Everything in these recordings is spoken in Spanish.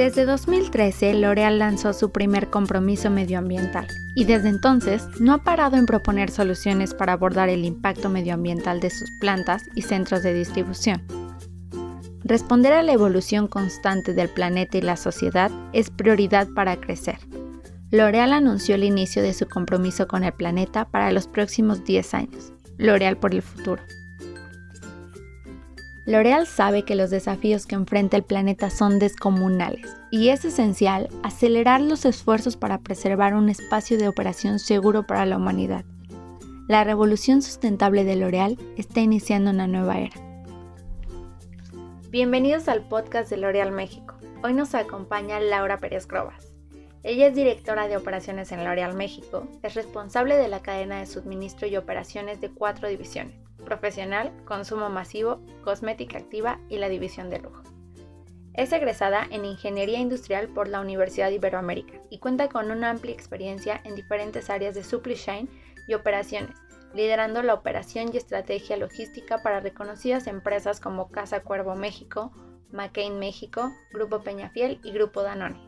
Desde 2013, L'Oreal lanzó su primer compromiso medioambiental y desde entonces no ha parado en proponer soluciones para abordar el impacto medioambiental de sus plantas y centros de distribución. Responder a la evolución constante del planeta y la sociedad es prioridad para crecer. L'Oreal anunció el inicio de su compromiso con el planeta para los próximos 10 años. L'Oreal por el futuro. L'Oreal sabe que los desafíos que enfrenta el planeta son descomunales y es esencial acelerar los esfuerzos para preservar un espacio de operación seguro para la humanidad. La revolución sustentable de L'Oreal está iniciando una nueva era. Bienvenidos al podcast de L'Oreal México. Hoy nos acompaña Laura Pérez Grobas. Ella es directora de operaciones en L'Oreal México, es responsable de la cadena de suministro y operaciones de cuatro divisiones profesional, consumo masivo, cosmética activa y la división de lujo. Es egresada en Ingeniería Industrial por la Universidad Iberoamérica y cuenta con una amplia experiencia en diferentes áreas de supply chain y operaciones, liderando la operación y estrategia logística para reconocidas empresas como Casa Cuervo México, McCain México, Grupo Peñafiel y Grupo Danone.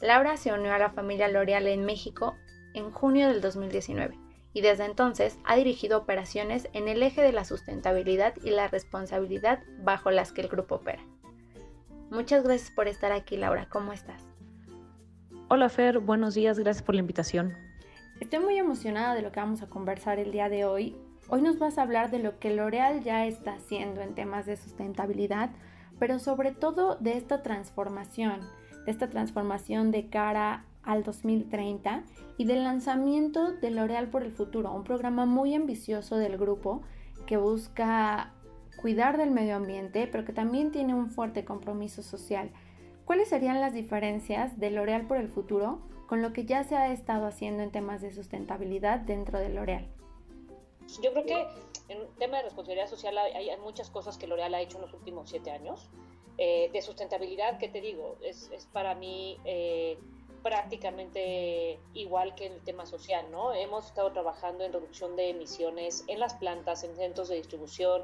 Laura se unió a la familia L'Oreal en México en junio del 2019 y desde entonces ha dirigido operaciones en el eje de la sustentabilidad y la responsabilidad bajo las que el grupo opera. Muchas gracias por estar aquí, Laura. ¿Cómo estás? Hola, Fer. Buenos días. Gracias por la invitación. Estoy muy emocionada de lo que vamos a conversar el día de hoy. Hoy nos vas a hablar de lo que L'Oreal ya está haciendo en temas de sustentabilidad, pero sobre todo de esta transformación, de esta transformación de cara al 2030 y del lanzamiento de L'Oreal por el Futuro, un programa muy ambicioso del grupo que busca cuidar del medio ambiente, pero que también tiene un fuerte compromiso social. ¿Cuáles serían las diferencias de L'Oreal por el Futuro con lo que ya se ha estado haciendo en temas de sustentabilidad dentro de L'Oreal? Yo creo que en tema de responsabilidad social hay, muchas cosas que L'Oreal ha hecho en los últimos siete años. Eh, de sustentabilidad, ¿qué te digo? Es, es para mí... Eh, prácticamente igual que en el tema social, ¿no? Hemos estado trabajando en reducción de emisiones en las plantas, en centros de distribución,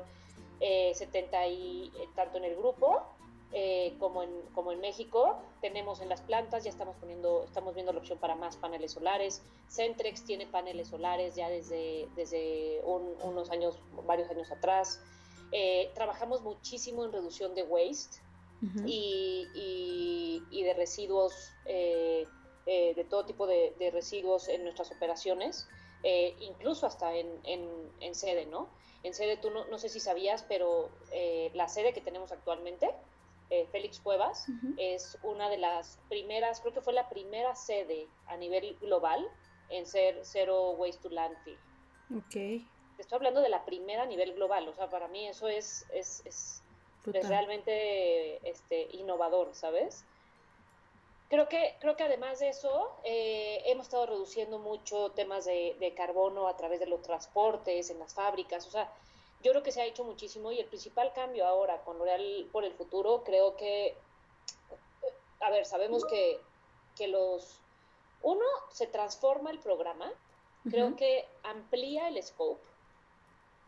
70 eh, y eh, tanto en el grupo eh, como, en, como en México. Tenemos en las plantas, ya estamos poniendo, estamos viendo la opción para más paneles solares. Centrex tiene paneles solares ya desde, desde unos años, varios años atrás. trabajamos muchísimo en reducción de waste, y, de residuos, eh, eh, de todo tipo de, residuos en nuestras operaciones, eh, incluso hasta en, en, sede, ¿no? En sede, tú no, no sé si sabías, pero la sede que tenemos actualmente, Félix Cuevas, es una de las primeras, creo que fue la primera sede a nivel global en ser cero waste to landfill. Ok. Estoy hablando de la primera a nivel global, o sea, para mí eso es, es, es es realmente este, innovador, ¿sabes? Creo que, creo que además de eso, eh, hemos estado reduciendo mucho temas de, carbono a través de los transportes, en las fábricas, o sea, yo creo que se ha hecho muchísimo y el principal cambio ahora con L'Oreal por el futuro, creo que, a ver, sabemos que, que los, uno, se transforma el programa, creo que amplía el scope,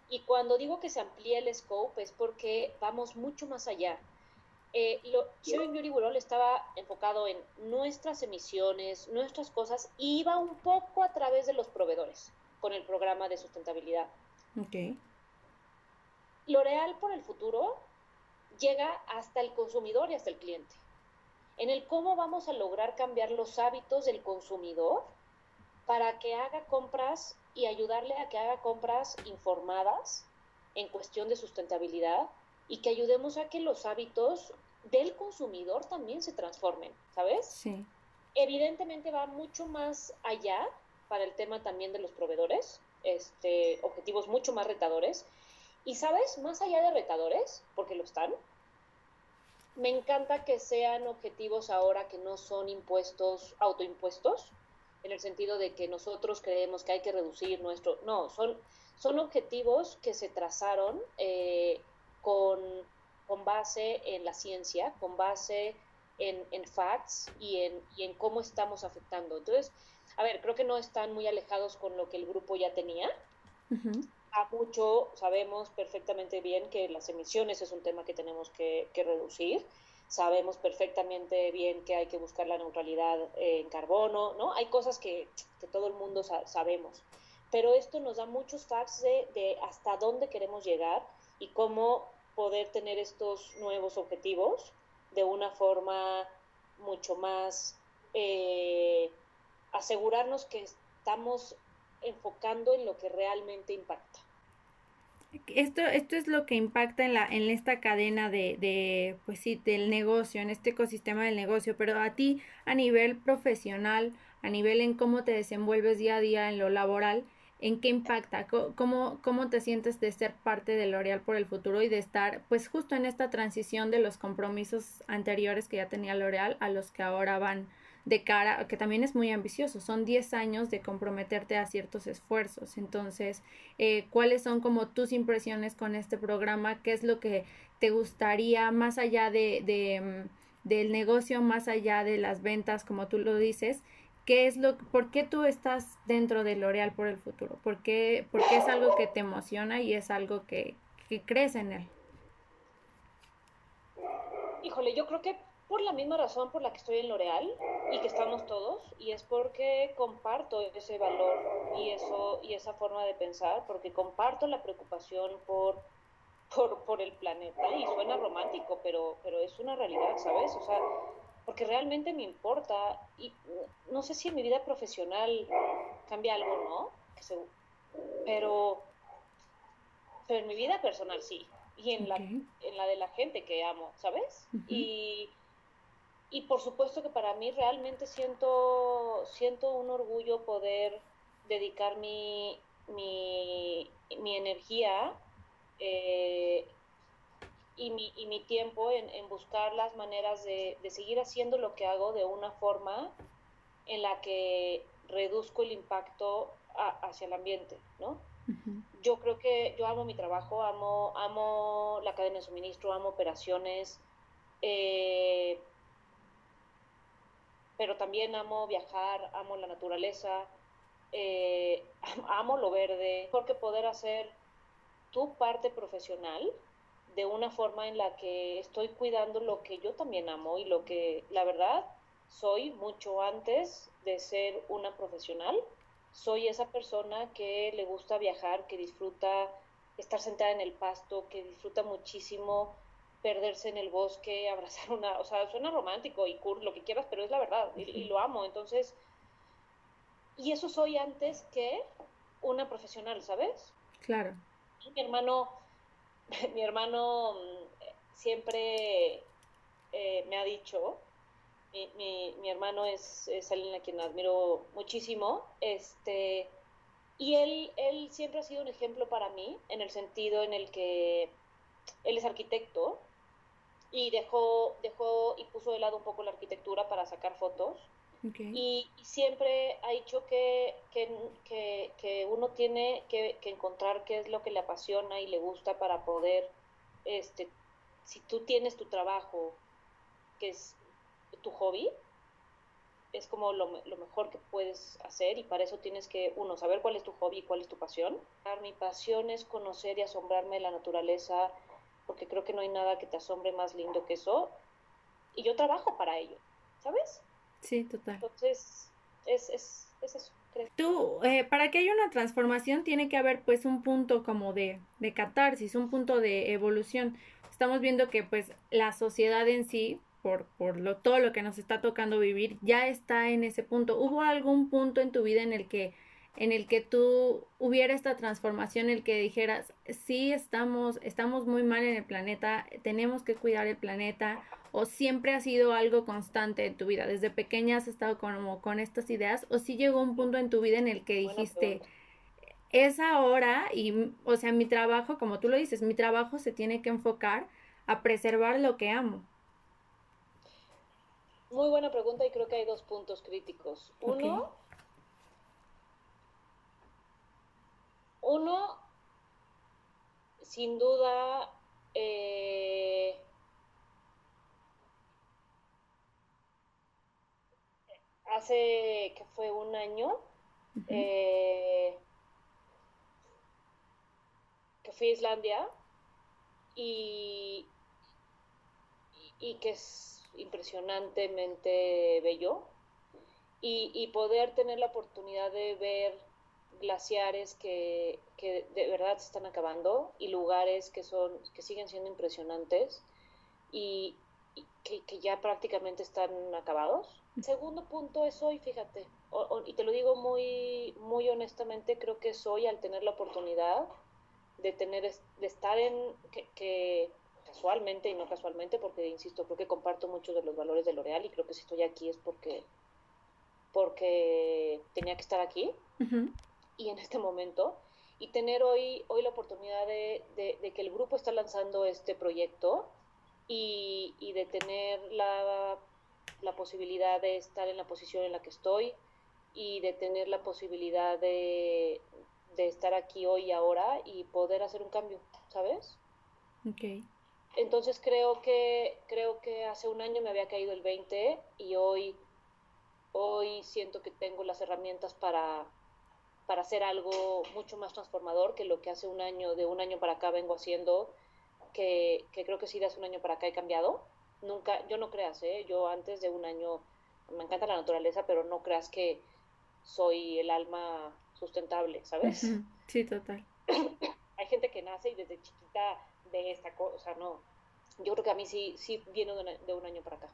y cuando digo que se amplía el scope es porque vamos mucho más allá. Eh, lo, Beauty World estaba enfocado en nuestras emisiones, nuestras cosas, y iba un poco a través de los proveedores con el programa de sustentabilidad. Okay. L'Oreal por el futuro llega hasta el consumidor y hasta el cliente. En el cómo vamos a lograr cambiar los hábitos del consumidor para que haga compras y ayudarle a que haga compras informadas en cuestión de sustentabilidad y que ayudemos a que los hábitos del consumidor también se transformen, ¿sabes? Sí. Evidentemente va mucho más allá para el tema también de los proveedores, este, objetivos mucho más retadores. Y sabes, más allá de retadores, porque lo están, me encanta que sean objetivos ahora que no son impuestos, autoimpuestos, en el sentido de que nosotros creemos que hay que reducir nuestro... No, son, son objetivos que se trazaron eh, con, con, base en la ciencia, con base en, en facts y en, y en cómo estamos afectando. Entonces, a ver, creo que no están muy alejados con lo que el grupo ya tenía. A mucho sabemos perfectamente bien que las emisiones es un tema que tenemos que, que reducir. Sabemos perfectamente bien que hay que buscar la neutralidad en carbono, ¿no? Hay cosas que, todo el mundo sabemos, pero esto nos da muchos facts de, hasta dónde queremos llegar y cómo poder tener estos nuevos objetivos de una forma mucho más, eh, asegurarnos que estamos enfocando en lo que realmente impacta. Esto, esto es lo que impacta en, la, en esta cadena de, de, pues sí, del negocio, en este ecosistema del negocio, pero a ti a nivel profesional, a nivel en cómo te desenvuelves día a día en lo laboral, ¿en qué impacta? ¿Cómo, cómo te sientes de ser parte de L'Oreal por el futuro y de estar pues justo en esta transición de los compromisos anteriores que ya tenía L'Oreal a los que ahora van de cara, que también es muy ambicioso, son 10 años de comprometerte a ciertos esfuerzos. Entonces, eh, ¿cuáles son como tus impresiones con este programa? ¿Qué es lo que te gustaría más allá de, de mm, del negocio, más allá de las ventas, como tú lo dices? ¿Qué es lo, ¿Por qué tú estás dentro de L'Oreal por el futuro? ¿Por qué, porque es algo que te emociona y es algo que, que crees en él? Híjole, yo creo que por la misma razón por la que estoy en L'Oreal y que estamos todos, y es porque comparto ese valor y, eso, y esa forma de pensar, porque comparto la preocupación por, por, por el planeta, y suena romántico, pero, pero es una realidad, ¿sabes? O sea, porque realmente me importa, y no sé si en mi vida profesional cambia algo, ¿no? pero, pero en mi vida personal sí, y en, la, en la de la gente que amo, ¿sabes? Y y por supuesto que para mí realmente siento, siento un orgullo poder dedicar mi, mi, energía eh, y, mi, y, mi, tiempo en, buscar las maneras de, seguir haciendo lo que hago de una forma en la que reduzco el impacto hacia el ambiente, ¿no? Yo creo que yo amo mi trabajo, amo, amo la cadena de suministro, amo operaciones, eh, pero también amo viajar, amo la naturaleza, eh, amo lo verde, porque poder hacer tu parte profesional de una forma en la que estoy cuidando lo que yo también amo y lo que la verdad soy mucho antes de ser una profesional. Soy esa persona que le gusta viajar, que disfruta estar sentada en el pasto, que disfruta muchísimo perderse en el bosque, abrazar una, o sea, suena romántico y cool, lo que quieras, pero es la verdad y, lo amo. Entonces, y eso soy antes que una profesional, ¿sabes? Claro. mi hermano, mi hermano mm, siempre eh, me ha dicho, mi, mi, hermano es, es, alguien a quien admiro muchísimo, este, y él, él siempre ha sido un ejemplo para mí, en el sentido en el que él es arquitecto y dejó, dejó y puso de lado un poco la arquitectura para sacar fotos. Y, siempre ha dicho que, que, que, uno tiene que, encontrar qué es lo que le apasiona y le gusta para poder, este, si tú tienes tu trabajo, que es tu hobby, es como lo, lo, mejor que puedes hacer y para eso tienes que, uno, saber cuál es tu hobby y cuál es tu pasión. Mi pasión es conocer y asombrarme de la naturaleza, porque creo que no hay nada que te asombre más lindo que eso. Y yo trabajo para ello, ¿sabes? Sí, total. Entonces, es, es, es eso. Creo. Tú, eh, para que haya una transformación tiene que haber pues un punto como de, de catarsis, un punto de evolución. Estamos viendo que pues la sociedad en sí, por, por lo, todo lo que nos está tocando vivir, ya está en ese punto. ¿Hubo algún punto en tu vida en el que en el que tú hubiera esta transformación, en el que dijeras, sí estamos, estamos muy mal en el planeta, tenemos que cuidar el planeta, o siempre ha sido algo constante en tu vida, desde pequeña has estado como con estas ideas, o sí llegó un punto en tu vida en el que dijiste, es ahora, y o sea, mi trabajo, como tú lo dices, mi trabajo se tiene que enfocar a preservar lo que amo. Muy buena pregunta y creo que hay dos puntos críticos. Uno, Uno, sin duda, eh, hace que fue un año eh, que fui a Islandia y, y que es impresionantemente bello. Y, poder tener la oportunidad de ver glaciares que, de verdad se están acabando y lugares que, son, que siguen siendo impresionantes y, que, ya prácticamente están acabados. segundo punto es hoy, fíjate, y te lo digo muy, muy honestamente, creo que soy al tener la oportunidad de tener de estar en que, casualmente y no casualmente porque insisto creo que comparto muchos de los valores de L'Oreal y creo que si estoy aquí es porque porque tenía que estar aquí y en este momento y tener hoy hoy la oportunidad de, de, que el grupo está lanzando este proyecto y, y de tener la, la posibilidad de estar en la posición en la que estoy y de tener la posibilidad de, de estar aquí hoy y ahora y poder hacer un cambio, ¿sabes? Ok. Entonces creo que, creo que hace un año me había caído el 20 y hoy, hoy siento que tengo las herramientas para, para hacer algo mucho más transformador que lo que hace un año, de un año para acá vengo haciendo, que, que creo que sí de hace un año para acá he cambiado. Nunca, yo no creas, ¿eh? yo antes de un año, me encanta la naturaleza, pero no creas que soy el alma sustentable, ¿sabes? Sí, total. Hay gente que nace y desde chiquita ve esta cosa, no. Yo creo que a mí sí, sí viene de, un año para acá.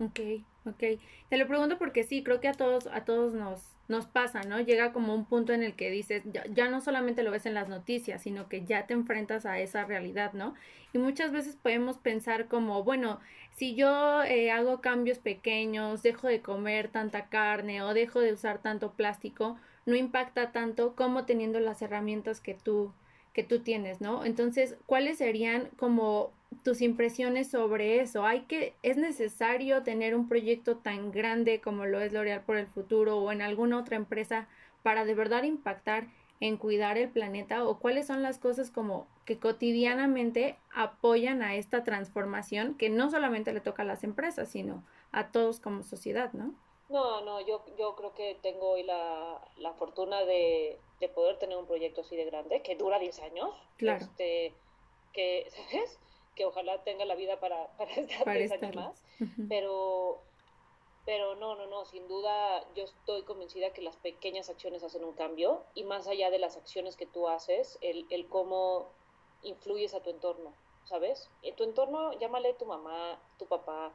Ok, ok. Te lo pregunto porque sí, creo que a todos, a todos nos, nos pasa, ¿no? Llega como un punto en el que dices, ya, ya, no solamente lo ves en las noticias, sino que ya te enfrentas a esa realidad, ¿no? Y muchas veces podemos pensar como, bueno, si yo eh, hago cambios pequeños, dejo de comer tanta carne o dejo de usar tanto plástico, no impacta tanto como teniendo las herramientas que tú, que tú tienes, ¿no? Entonces, ¿cuáles serían como tus impresiones sobre eso? ¿Hay que, es necesario tener un proyecto tan grande como lo es L'Oreal por el futuro o en alguna otra empresa para de verdad impactar en cuidar el planeta o cuáles son las cosas como que cotidianamente apoyan a esta transformación que no solamente le toca a las empresas, sino a todos como sociedad, ¿no? No, no, yo, yo creo que tengo hoy la, la fortuna de, de, poder tener un proyecto así de grande, que dura 10 años. Claro. Este, que, ¿sabes? Que ojalá tenga la vida para, para estar 10 años más. Pero, pero no, no, no, sin duda yo estoy convencida que las pequeñas acciones hacen un cambio y más allá de las acciones que tú haces, el, el cómo influyes a tu entorno, ¿sabes? En tu entorno, llámale tu mamá, tu papá,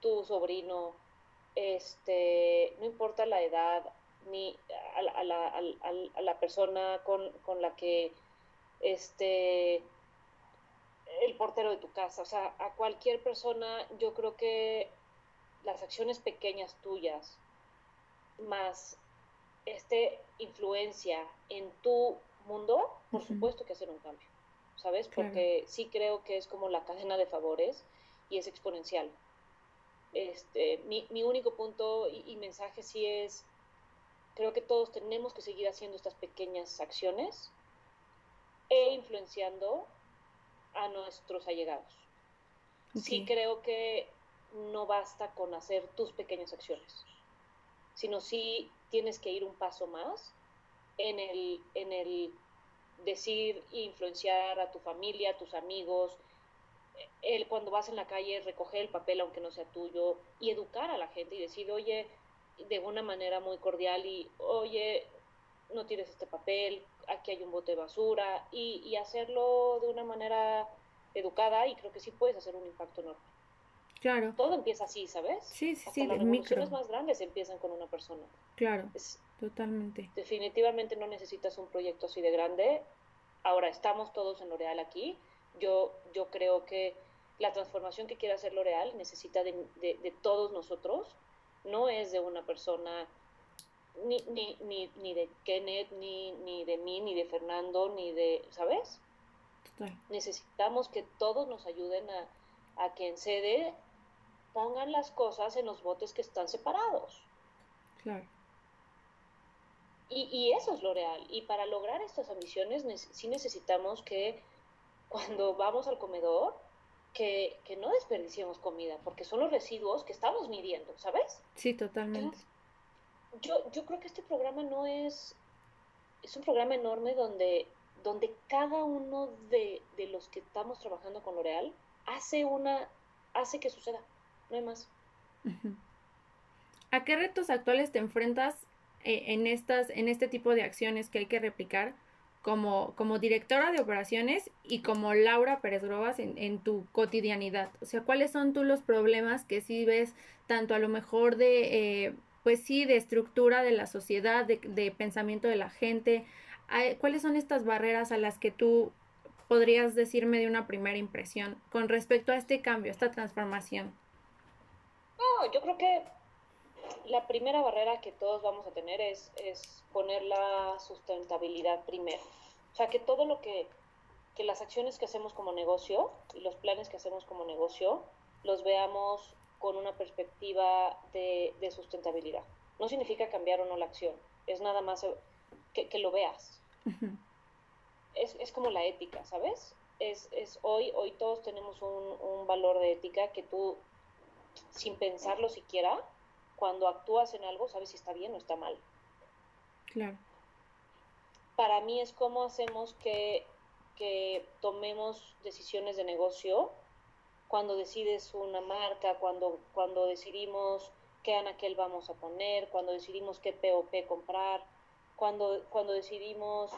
tu sobrino, este, no importa la edad, ni a la, a la, a la persona con, con, la que, este, el portero de tu casa, o sea, a cualquier persona, yo creo que las acciones pequeñas tuyas, más este influencia en tu mundo, por supuesto que hacer un cambio, ¿sabes? Porque sí creo que es como la cadena de favores y es exponencial. Este, mi, mi único punto y, mensaje sí es, creo que todos tenemos que seguir haciendo estas pequeñas acciones e influenciando a nuestros allegados. Sí creo que no basta con hacer tus pequeñas acciones, sino sí tienes que ir un paso más en el, en el decir e influenciar a tu familia, a tus amigos, el cuando vas en la calle recoger el papel aunque no sea tuyo y educar a la gente y decir, oye, de una manera muy cordial y, oye, no tires este papel, aquí hay un bote de basura y, y hacerlo de una manera educada y creo que sí puedes hacer un impacto enorme. Claro. Todo empieza así, ¿sabes? Sí, sí, sí, las revoluciones más grandes empiezan con una persona. Claro, totalmente. Definitivamente no necesitas un proyecto así de grande. Ahora estamos todos en L'Oreal aquí yo, yo creo que la transformación que quiere hacer L'Oreal necesita de, de, todos nosotros, no es de una persona, ni, ni, ni, ni de Kenneth, ni, ni de mí, ni de Fernando, ni de, ¿sabes? Necesitamos que todos nos ayuden a, a que en sede pongan las cosas en los botes que están separados. Claro. Y, y eso es L'Oreal. Y para lograr estas ambiciones sí necesitamos que cuando vamos al comedor que, no desperdiciemos comida, porque son los residuos que estamos midiendo, ¿sabes? Sí, totalmente. yo, yo creo que este programa no es, es un programa enorme donde, donde cada uno de, los que estamos trabajando con L'Oreal hace una, hace que suceda, no hay más. ¿A qué retos actuales te enfrentas eh, en, estas, en este tipo de acciones que hay que replicar como, como directora de operaciones y como Laura Pérez Grobas en, en, tu cotidianidad? O sea, ¿cuáles son tú los problemas que sí ves tanto a lo mejor de, eh, pues sí, de estructura de la sociedad, de, pensamiento de la gente? ¿Cuáles son estas barreras a las que tú podrías decirme de una primera impresión con respecto a este cambio, esta transformación? No, yo creo que la primera barrera que todos vamos a tener es, es poner la sustentabilidad primero. O sea, que todo lo que, que las acciones que hacemos como negocio y los planes que hacemos como negocio, los veamos con una perspectiva de, de sustentabilidad. No significa cambiar o no la acción, es nada más que, que lo veas. es, es, como la ética, ¿sabes? Es, es hoy, hoy todos tenemos un, un valor de ética que tú, sin pensarlo siquiera, cuando actúas en algo, sabes si está bien o está mal. Claro. Para mí es como hacemos que, que tomemos decisiones de negocio cuando decides una marca, cuando, cuando decidimos qué anaquel vamos a poner, cuando decidimos qué POP comprar, cuando, cuando decidimos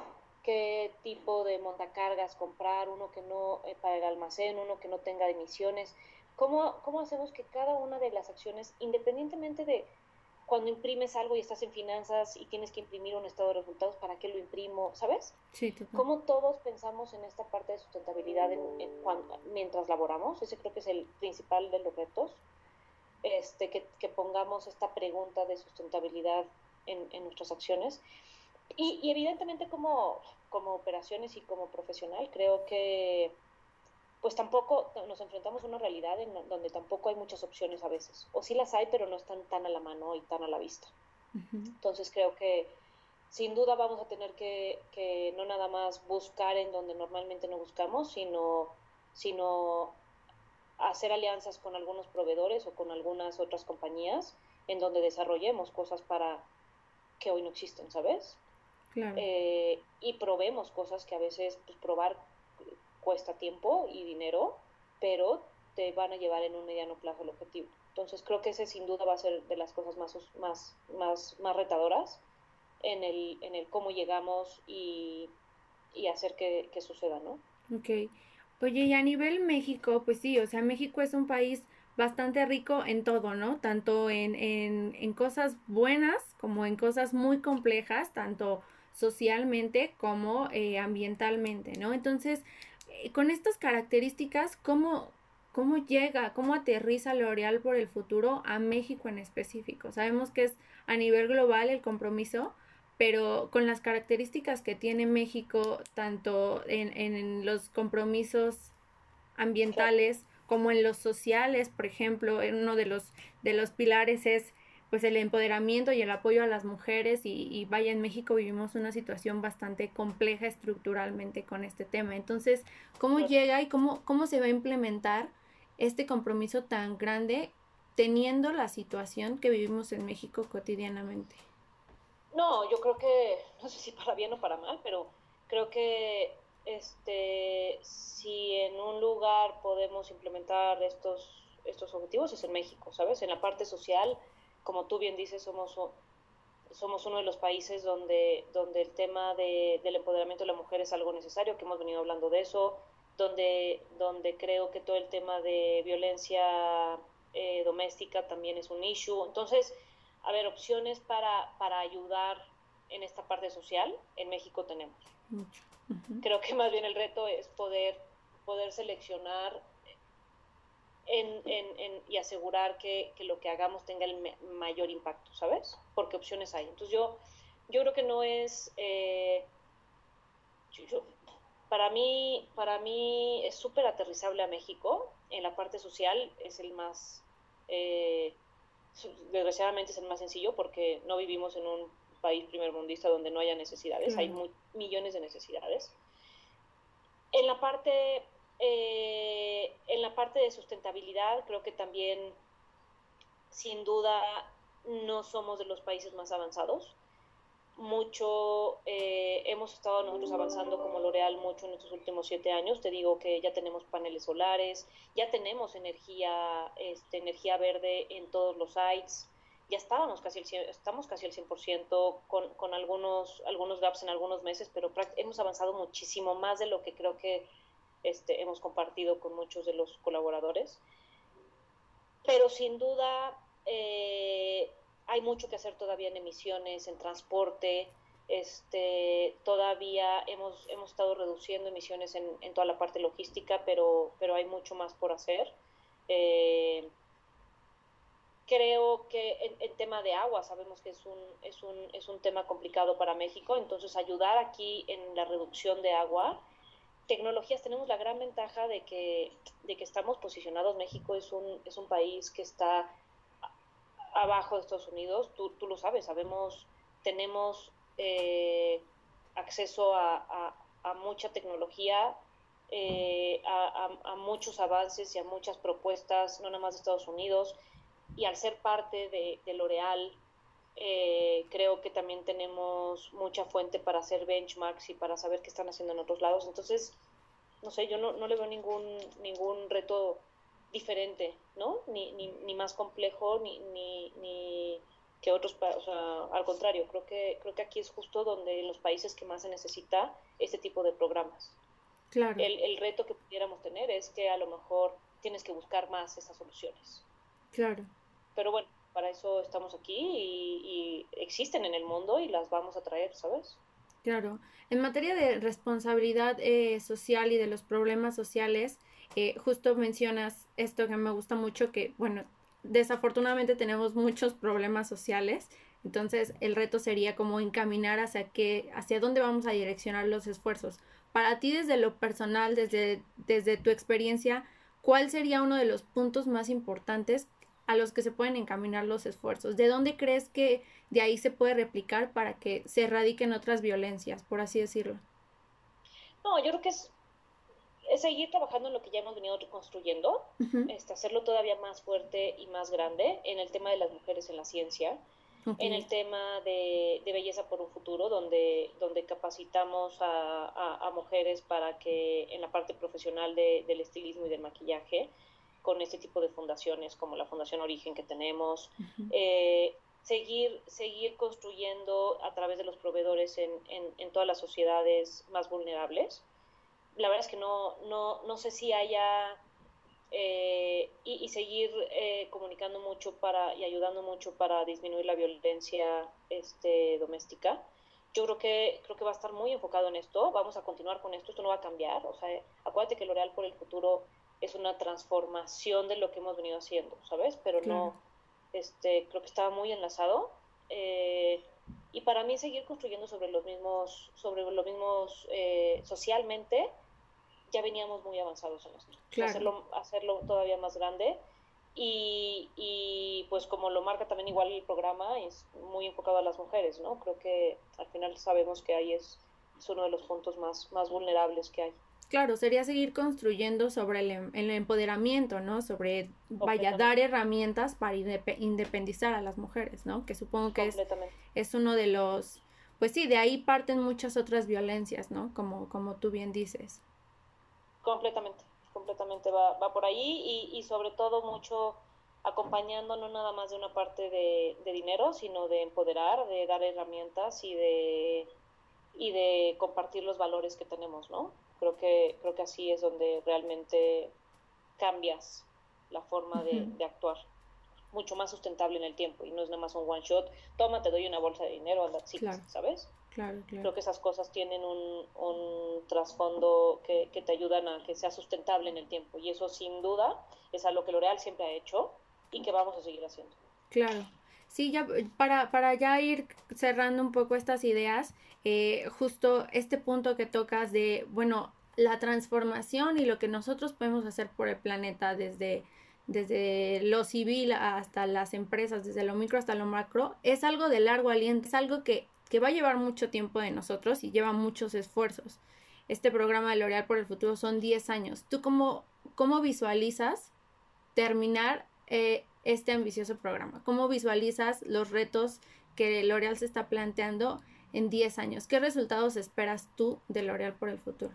qué tipo de montacargas comprar, uno que no eh, para el almacén, uno que no tenga emisiones. ¿Cómo, ¿Cómo hacemos que cada una de las acciones, independientemente de cuando imprimes algo y estás en finanzas y tienes que imprimir un estado de resultados, ¿para qué lo imprimo? ¿Sabes? Sí, ¿Cómo todos pensamos en esta parte de sustentabilidad en, mientras laboramos? Ese creo que es el principal de los retos. Este, que, que pongamos esta pregunta de sustentabilidad en, en nuestras acciones. Y, y, evidentemente como, como operaciones y como profesional, creo que pues tampoco nos enfrentamos a una realidad en donde tampoco hay muchas opciones a veces. O sí las hay, pero no están tan a la mano y tan a la vista. Entonces creo que sin duda vamos a tener que, que, no nada más buscar en donde normalmente no buscamos, sino, sino hacer alianzas con algunos proveedores o con algunas otras compañías en donde desarrollemos cosas para que hoy no existen, ¿sabes? Claro. Eh, y probemos cosas que a veces pues, probar cuesta tiempo y dinero, pero te van a llevar en un mediano plazo el objetivo. Entonces creo que ese sin duda va a ser de las cosas más, más, más, más retadoras en el, en el cómo llegamos y, y hacer que, que, suceda, ¿no? Ok. Oye, y a nivel México, pues sí, o sea, México es un país bastante rico en todo, ¿no? Tanto en, en, en cosas buenas como en cosas muy complejas, tanto socialmente como eh, ambientalmente, ¿no? Entonces, con estas características, ¿cómo, ¿cómo llega, cómo aterriza L'Oreal por el futuro a México en específico? Sabemos que es a nivel global el compromiso, pero con las características que tiene México, tanto en, en los compromisos ambientales como en los sociales, por ejemplo, uno de los, de los pilares es pues el empoderamiento y el apoyo a las mujeres y, vaya en México vivimos una situación bastante compleja estructuralmente con este tema. Entonces, ¿cómo llega y cómo, cómo se va a implementar este compromiso tan grande teniendo la situación que vivimos en México cotidianamente? No, yo creo que, no sé si para bien o para mal, pero creo que este si en un lugar podemos implementar estos estos objetivos es en México, ¿sabes? En la parte social como tú bien dices, somos, somos uno de los países donde, donde el tema de, del empoderamiento de la mujer es algo necesario, que hemos venido hablando de eso, donde, donde creo que todo el tema de violencia eh, doméstica también es un issue. Entonces, a ver, opciones para, para ayudar en esta parte social, en México tenemos. Creo que más bien el reto es poder, poder seleccionar en, en, y asegurar que, que, lo que hagamos tenga el mayor impacto, ¿sabes? Porque opciones hay. Entonces yo, yo creo que no es... Eh, yo, para, mí, para mí es súper aterrizable a México. En la parte social es el más... Eh, desgraciadamente es el más sencillo porque no vivimos en un país primermundista donde no haya necesidades. Hay muy, millones de necesidades. En la parte eh, en la parte de sustentabilidad, creo que también, sin duda, no somos de los países más avanzados. mucho, eh, hemos estado nosotros avanzando como L'Oreal mucho en estos últimos siete años. Te digo que ya tenemos paneles solares, ya tenemos energía, este, energía verde en todos los sites. Ya estábamos casi el, estamos casi al 100% con, con algunos, algunos gaps en algunos meses, pero hemos avanzado muchísimo más de lo que creo que este, hemos compartido con muchos de los colaboradores. Pero sin duda, eh, hay mucho que hacer todavía en emisiones, en transporte. Este, todavía hemos, hemos estado reduciendo emisiones en, en toda la parte logística, pero, pero hay mucho más por hacer. Eh, creo que en, tema de agua sabemos que es un, es, un, es un tema complicado para México, entonces ayudar aquí en la reducción de agua. Tecnologías, tenemos la gran ventaja de que, de que estamos posicionados, México es un, es un país que está abajo de Estados Unidos, tú, tú lo sabes, sabemos, tenemos eh, acceso a, a, mucha tecnología, eh, a, a, muchos avances y a muchas propuestas, no nada más de Estados Unidos, y al ser parte de, de L'Oreal, eh, creo que también tenemos mucha fuente para hacer benchmarks y para saber qué están haciendo en otros lados. Entonces, no sé, yo no, no le veo ningún, ningún reto diferente, ¿no? Ni, ni, ni más complejo, ni, ni, ni que otros, o sea, al contrario, creo que, creo que aquí es justo donde en los países que más se necesita este tipo de programas. Claro. El, el reto que pudiéramos tener es que a lo mejor tienes que buscar más esas soluciones. Claro. Pero bueno, para eso estamos aquí y, existen en el mundo y las vamos a traer, ¿sabes? Claro. En materia de responsabilidad eh, social y de los problemas sociales, eh, justo mencionas esto que me gusta mucho, que bueno, desafortunadamente tenemos muchos problemas sociales, entonces el reto sería como encaminar hacia qué, hacia dónde vamos a direccionar los esfuerzos. Para ti desde lo personal, desde, desde tu experiencia, ¿cuál sería uno de los puntos más importantes a los que se pueden encaminar los esfuerzos? ¿De dónde crees que de ahí se puede replicar para que se erradiquen otras violencias, por así decirlo? No, yo creo que es es seguir trabajando en lo que ya hemos venido reconstruyendo, este, hacerlo todavía más fuerte y más grande en el tema de las mujeres en la ciencia, en el tema de, belleza por un futuro, donde, donde capacitamos a, mujeres para que en la parte profesional del estilismo y del maquillaje, con este tipo de fundaciones como la Fundación Origen que tenemos, eh, seguir, seguir construyendo a través de los proveedores en, en todas las sociedades más vulnerables la verdad es que no, no, no sé si haya eh, y, seguir eh, comunicando mucho para y ayudando mucho para disminuir la violencia este, doméstica. Yo creo que creo que va a estar muy enfocado en esto. Vamos a continuar con esto. Esto no va a cambiar. O sea, acuérdate que L'Oreal por el futuro es una transformación de lo que hemos venido haciendo, ¿sabes? Pero no, este, creo que estaba muy enlazado. Eh, y para mí seguir construyendo sobre los mismos, sobre los mismos socialmente, ya veníamos muy avanzados en esto. Hacerlo, hacerlo todavía más grande. Y, y, pues como lo marca también igual el programa, es muy enfocado a las mujeres, ¿no? Creo que al final sabemos que ahí es, es uno de los puntos más, más vulnerables que hay. Claro, sería seguir construyendo sobre el, em, el empoderamiento, ¿no? Sobre, vaya, dar herramientas para independizar a las mujeres, ¿no? Que supongo que es, es uno de los, pues sí, de ahí parten muchas otras violencias, ¿no? Como, como tú bien dices. Completamente, completamente va, va por ahí y, y, sobre todo mucho acompañando no nada más de una parte de, de, dinero, sino de empoderar, de dar herramientas y de, y de compartir los valores que tenemos, ¿no? Creo que, creo que así es donde realmente cambias la forma de, de actuar mucho más sustentable en el tiempo y no es nada más un one shot, toma, te doy una bolsa de dinero, anda, sí, ¿sabes? Claro, claro. Creo que esas cosas tienen un, un trasfondo que, que, te ayudan a que sea sustentable en el tiempo. Y eso sin duda es algo que L'Oreal siempre ha hecho y que vamos a seguir haciendo. Claro. Sí, ya para, para ya ir cerrando un poco estas ideas, eh, justo este punto que tocas de, bueno, la transformación y lo que nosotros podemos hacer por el planeta desde, desde lo civil hasta las empresas, desde lo micro hasta lo macro, es algo de largo aliento, es algo que que va a llevar mucho tiempo de nosotros y lleva muchos esfuerzos. Este programa de L'Oreal por el futuro son 10 años. ¿Tú cómo, cómo visualizas terminar eh, este ambicioso programa? ¿Cómo visualizas los retos que L'Oreal se está planteando en 10 años? ¿Qué resultados esperas tú de L'Oreal por el futuro?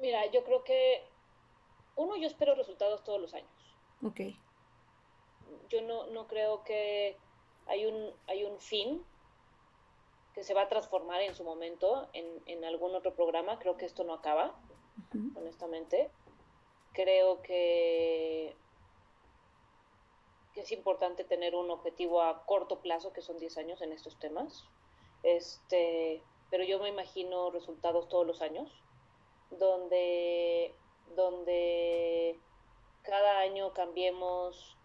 Mira, yo creo que uno, yo espero resultados todos los años. Ok. Yo no, no creo que hay un, hay un fin que se va a transformar en su momento en, en algún otro programa. Creo que esto no acaba, honestamente. Creo que, que es importante tener un objetivo a corto plazo, que son 10 años en estos temas. Este, pero yo me imagino resultados todos los años, donde, donde cada año cambiemos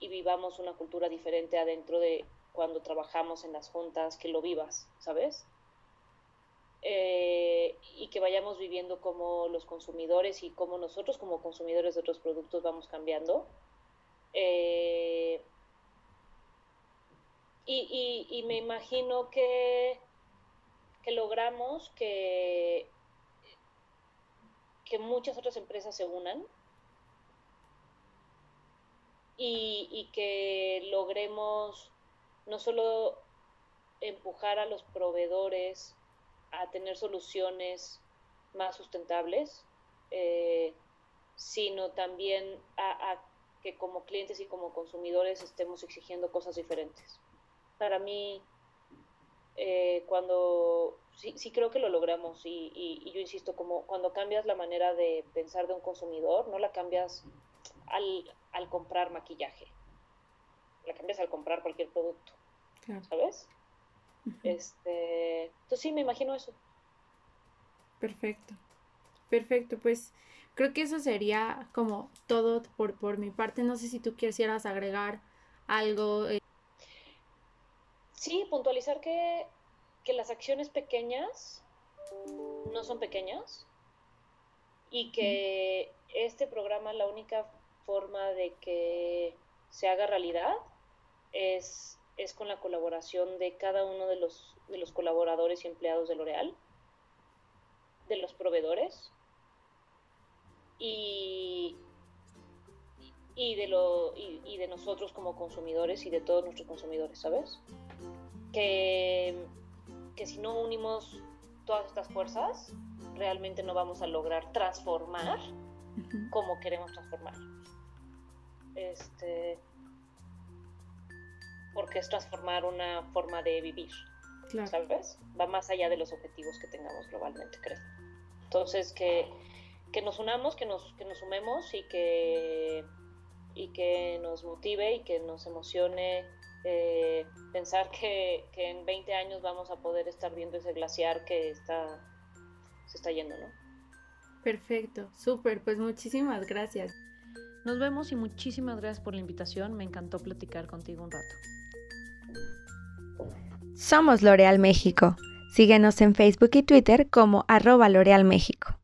y vivamos una cultura diferente adentro de cuando trabajamos en las juntas, que lo vivas, ¿sabes? Eh, y que vayamos viviendo como los consumidores y como nosotros como consumidores de otros productos vamos cambiando. Eh, y, me imagino que, que logramos que, que muchas otras empresas se unan y, y que logremos no solo empujar a los proveedores a tener soluciones más sustentables, eh, sino también a, que como clientes y como consumidores estemos exigiendo cosas diferentes. Para mí, eh, cuando sí, sí, creo que lo logramos y, y, yo insisto, como cuando cambias la manera de pensar de un consumidor, no la cambias al, al comprar maquillaje, la cambias al comprar cualquier producto, ¿sabes? Este, entonces sí, me imagino eso. Perfecto, perfecto, pues creo que eso sería como todo por, por mi parte. No sé si tú quisieras agregar algo. Eh. Sí, puntualizar que, que las acciones pequeñas no son pequeñas y que este programa la única forma de que se haga realidad es, es con la colaboración de cada uno de los, de los colaboradores y empleados de L'Oreal, de los proveedores y, y, de lo, y, de nosotros como consumidores y de todos nuestros consumidores, ¿sabes? Que, que si no unimos todas estas fuerzas, realmente no vamos a lograr transformar como queremos transformar. Este, porque es transformar una forma de vivir, ¿sabes? Va más allá de los objetivos que tengamos globalmente, creo. Entonces, que, que nos unamos, que nos, que nos sumemos y que, y que nos motive y que nos emocione eh, pensar que, que, en 20 años vamos a poder estar viendo ese glaciar que está, se está yendo, ¿no? Perfecto, súper, pues muchísimas gracias. Nos vemos y muchísimas gracias por la invitación. Me encantó platicar contigo un rato. Somos L'Oreal México. Síguenos en Facebook y Twitter como arroba L'Oreal México.